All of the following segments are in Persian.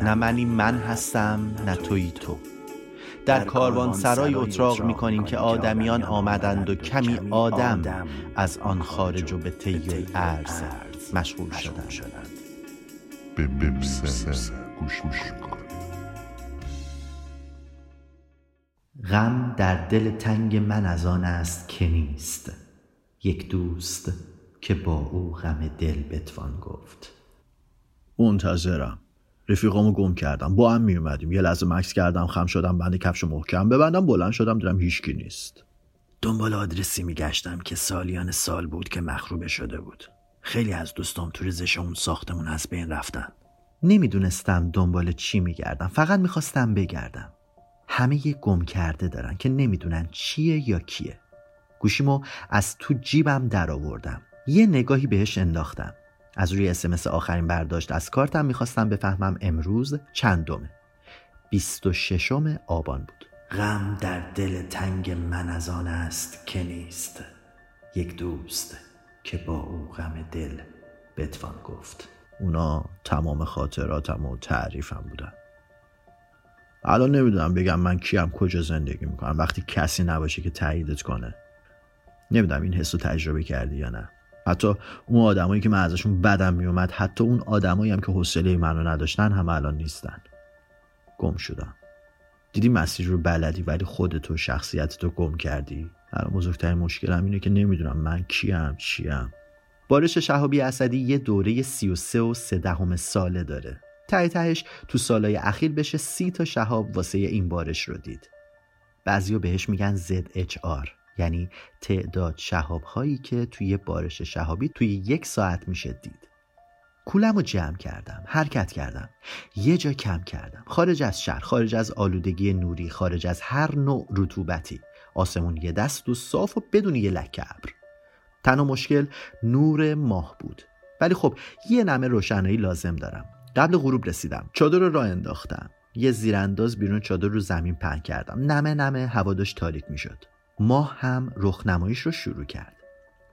نه منی من هستم نه توی تو. در کاروان سرای اتراق می کنیم که آدمیان آمدند و کمی آدم از آن خارج و به طی ارز مشغول شدند. به گوش غم در دل تنگ من از آن است که نیست. یک دوست که با او غم دل بتوان گفت. منتظرم. رفیقامو گم کردم. با هم میومدیم یه لحظه مکس کردم خم شدم بند کفش محکم ببندم بلند شدم دیدم هیچکی نیست. دنبال آدرسی میگشتم که سالیان سال بود که مخروبه شده بود. خیلی از دوستام تو ریزش اون ساختمون از بین رفتن. نمی‌دونستم دنبال چی میگردم. فقط می‌خواستم بگردم. همه یه گم کرده دارن که نمی‌دونن چیه یا کیه. گوشیمو از تو جیبم در آوردم یه نگاهی بهش انداختم. از روی اسمس آخرین برداشت از کارتم می‌خواستم بفهمم امروز چندمه. 26 آبان بود. غم در دل تنگ من از آن است که نیست. یک دوست که با او غم دل بتوان گفت. اونا تمام خاطراتم و تعریفم بودن. الان نمی‌دونم بگم من کیم کجا زندگی می‌کنم. وقتی کسی نباشه که تاییدت کنه. نمی‌دونم این حس رو تجربه کردی یا نه. حتی اون آدمایی که من ازشون بدم میومد حتی اون آدمایی هم که حوصله منو نداشتن هم الان نیستن. گم شدم. دیدی مسیر رو بلدی ولی خودتو شخصیتتو گم کردی؟ الان بزرگترین مشکلم اینه که نمی‌دونم من کیم چیم. بارش شهابی اسدی یه دوره 33 و 3 دهم ساله داره. ته تهش تو سالهای اخیر بشه سی تا شهاب واسه این بارش رو دید. بعضیو بهش میگن ZHR یعنی تعداد شهاب هایی که توی بارش شهابی توی یک ساعت میشه دید. کولم رو جمع کردم حرکت کردم. یه جا کم کردم. خارج از شهر خارج از آلودگی نوری خارج از هر نوع رطوبتی. آسمون یه دست و صاف و بدون یه لکه ابر. تنها مشکل نور ماه بود. ولی خب یه نمه روشنایی لازم دارم. قبل غروب رسیدم. چادر رو راه انداختم. یه زیرانداز بیرون چادر رو زمین پهن کردم. نمه نمه هوا داشت تاریک می‌شد. ماه هم رخنماییش رو شروع کرد.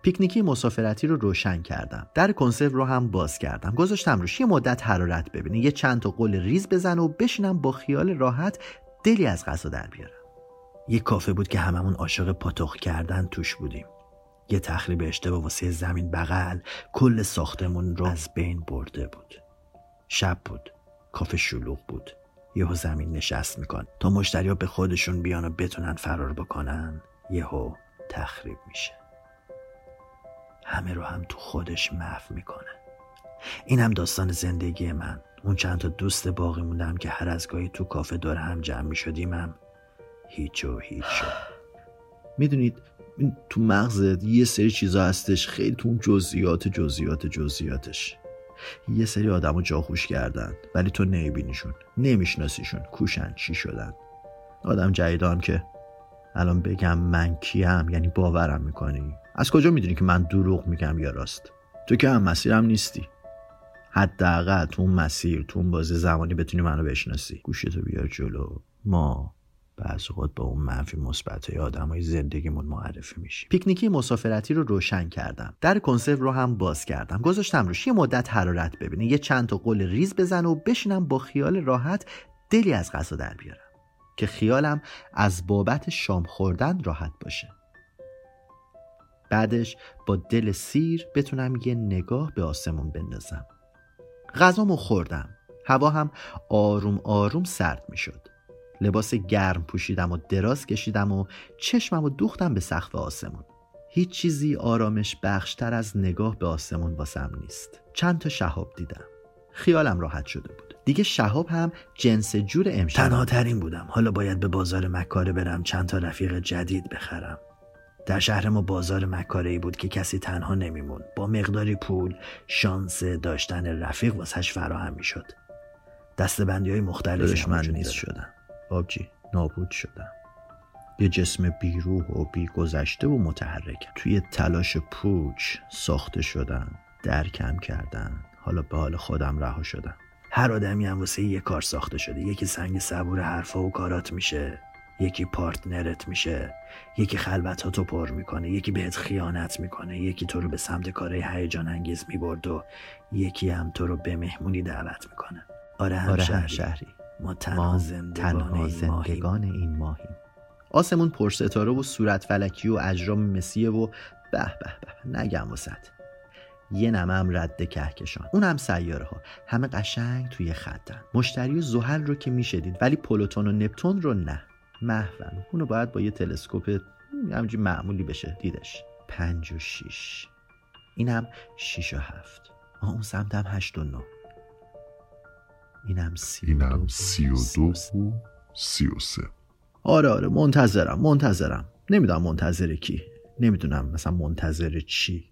پیکنیکی مسافرتی رو روشن کردم. در کنسرو رو هم باز کردم. گذاشتم روش. یه مدت حرارت ببینه یه چند تا قل ریز بزن و بشینم با خیال راحت دلی از غذا در بیارم. یه کافه بود که هممون عاشق پاتوخ کردن توش بودیم. یه تخریب اشتباه واسه زمین بغل. کل ساختمون رو از بین برده بود. شب بود. کافه شلوغ بود. یهو زمین نشست میکن. تا مشتریا به خودشون بیان و بتونن فرار بکنن یهو تخریب میشه. همه رو هم تو خودش محو می‌کنه. این هم داستان زندگی من. اون چند تا دوست باقی موندم که هر از گاهی تو کافه دور هم جمع می‌شدیم هم هیچ و هیچ می‌دونید تو مغزت یه سری چیزا هستش. خیلی تو اون جزئیات جزئیات جزئیاتش. یه سری آدم رو جاخوش کردن ولی تو نمیبینیشون نمیشناسیشون کوشن چی شدن. آدم جدیدان که الان بگم من کیم یعنی باورم می‌کنی؟ از کجا می‌دونی که من دروغ میگم یا راست؟ تو که هم مسیرم نیستی. حداقل تو اون مسیر تو اون بازی زمانی بتونی منو بشناسی. گوشتو بیار جلو. ما بعض اوقات با اون منفی مثبت های زندگیمون معرفی میشیم. پیکنیکی مسافرتی رو روشن کردم. در کنسرو رو هم باز کردم. گذاشتم روش. یه مدت حرارت ببینه یه چند تا قل ریز بزن و بشینم با خیال راحت دلی از غذا در بیارم. که خیالم از بابت شام خوردن راحت باشه. بعدش با دل سیر بتونم یه نگاه به آسمون بندازم. غذامو خوردم. هوا هم آروم آروم سرد می شد لباس گرم پوشیدم و دراز کشیدم و چشمم و دوختم به سقف آسمون. هیچ چیزی آرامش بخشتر از نگاه به آسمون واسم نیست. چند تا شهاب دیدم. خیالم راحت شده بود. دیگه شهاب هم جنس جور امشب تنها ترین بودم. حالا باید به بازار مکاره برم. چند تا رفیق جدید بخرم. در شهر ما بازار مکاره ای بود که کسی تنها نمیمون با مقداری پول شانس داشتن رفیق واسش فراهم می‌شد. دستبندی های مختلفی من نیست شدم. آبجی نابود شدم. یه جسم بیروح و بیگذشته و متحرک. توی تلاش پوچ ساخته شدم درکم کردن. حالا به حال خودم رها شدم. هر آدمی هم واسه یه کار ساخته شده. یکی سنگ صبور حرفا و کارات میشه. یکی پارتنرت میشه. یکی خلوتاتو پر می‌کنه. یکی بهت خیانت می‌کنه. یکی تو رو به سمت کارهای هیجان انگیز می‌برد و یکی هم تو رو به مهمونی دعوت می‌کنه. آره هم آره شهری. شهری. ما تنها زندگان, زندگان این ماهیم. آسمون پرستاره و صورت فلکی و اجرام مسیه و به به به نگم وسط. یه نمه هم رد کهکشان. اون هم سیاره ها همه قشنگ توی خطن مشتری و زحل رو که می‌شدید ولی پلوتون و نپتون رو نه. محون اونو باید با یه تلسکوپ همجوری معمولی بشه. دیدش. پنج و شیش. اینم شیش و هفت. آه اون سمت هم هشت و نو اینم سی اینم سی و دو و سی و سه. آره آره منتظرم منتظرم. نمی‌دونم منتظر کی. نمی‌دونم مثلا منتظر چی.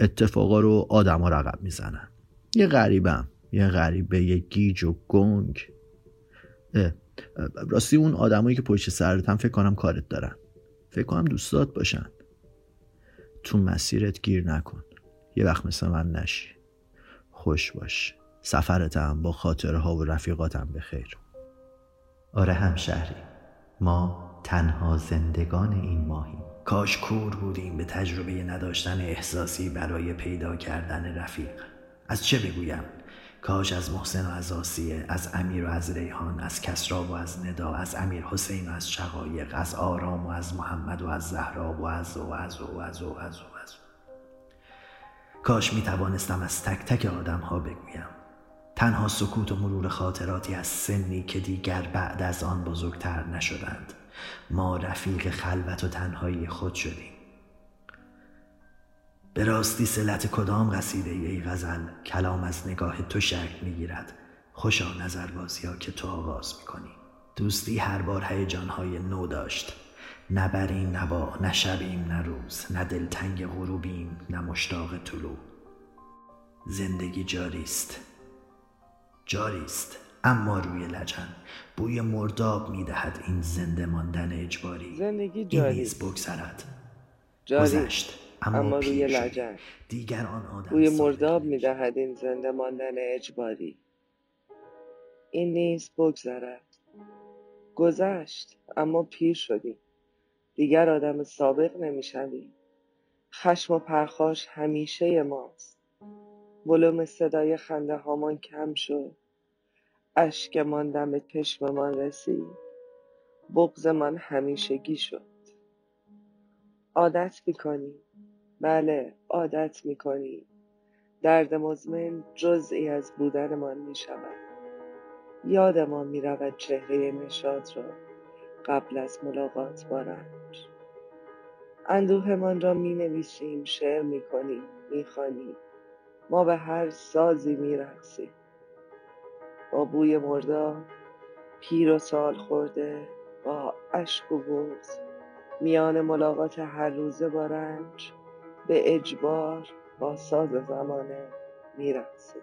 اتفاقا رو آدما رقم می‌زنن. یه غریبم یه غریبه یه گیج و گنگ. راستی اون آدمایی که پشت سرتن فکر کنم کارت دارن. فکر کنم دوستات باشن. تو مسیرت گیر نکن. یه وقت مثل من نشی. خوش باش. سفرتم با خاطرها و رفیقاتم به خیر آره همشهری ما تنها زندگان این ماهیم کاش کور بودیم به تجربه نداشتن احساسی برای پیدا کردن رفیق از چه بگویم کاش از محسن و از آسیه از امیر و از ریحان از کسرا و از ندا از امیر حسین و از شقایق از آرام و از محمد و از زهرا و از و از و از و از و از کاش می توانستم از تک تک آدم ها بگویم تنها سکوت و مرور خاطراتی از سنی که دیگر بعد از آن بزرگتر نشدند. ما رفیق خلوت و تنهایی خود شدیم. به راستی سلت کدام قصیده ای غزل؟ کلام از نگاه تو شکل می‌گیرد. خوشا نظربازی ها که تو آغاز می‌کنی. دوستی هر بار هیجانهای نو داشت. نه برین نبا نه شبیم نه روز. نه دلتنگ غروبیم نه مشتاق طلوع. زندگی جاری است جاری است. اما روی لجن بوی مرداب می‌دهد این زنده ماندن اجباری. زندگی جاری. است بگذرد. گذشت اما, روی لجن. دیگر آن آدم بوی مرداب می‌دهد این زنده ماندن اجباری. این نیز بگذرد. گذشت اما پیر شدیم. دیگر آدم سابق نمی‌شویم. خشم و پرخاش همیشه ماست. ولوم صدای خنده هامان کم شد. اشکمان دم چشممان رسید. بغزمان همیشگی شد. عادت می‌کنیم بله عادت می‌کنیم درد مزمن جزئی از بودنمان می‌شود. یادمان می‌رود چهره نشاد را قبل از ملاقات با رنج. اندوهمان را می نویسیم شعر می کنیم می ما به هر سازی می رقصیم با بوی مردار پیر و سال خورده با اشک و بغز میان ملاقات هر روزه با رنج به اجبار با ساز زمانه میرقصیم.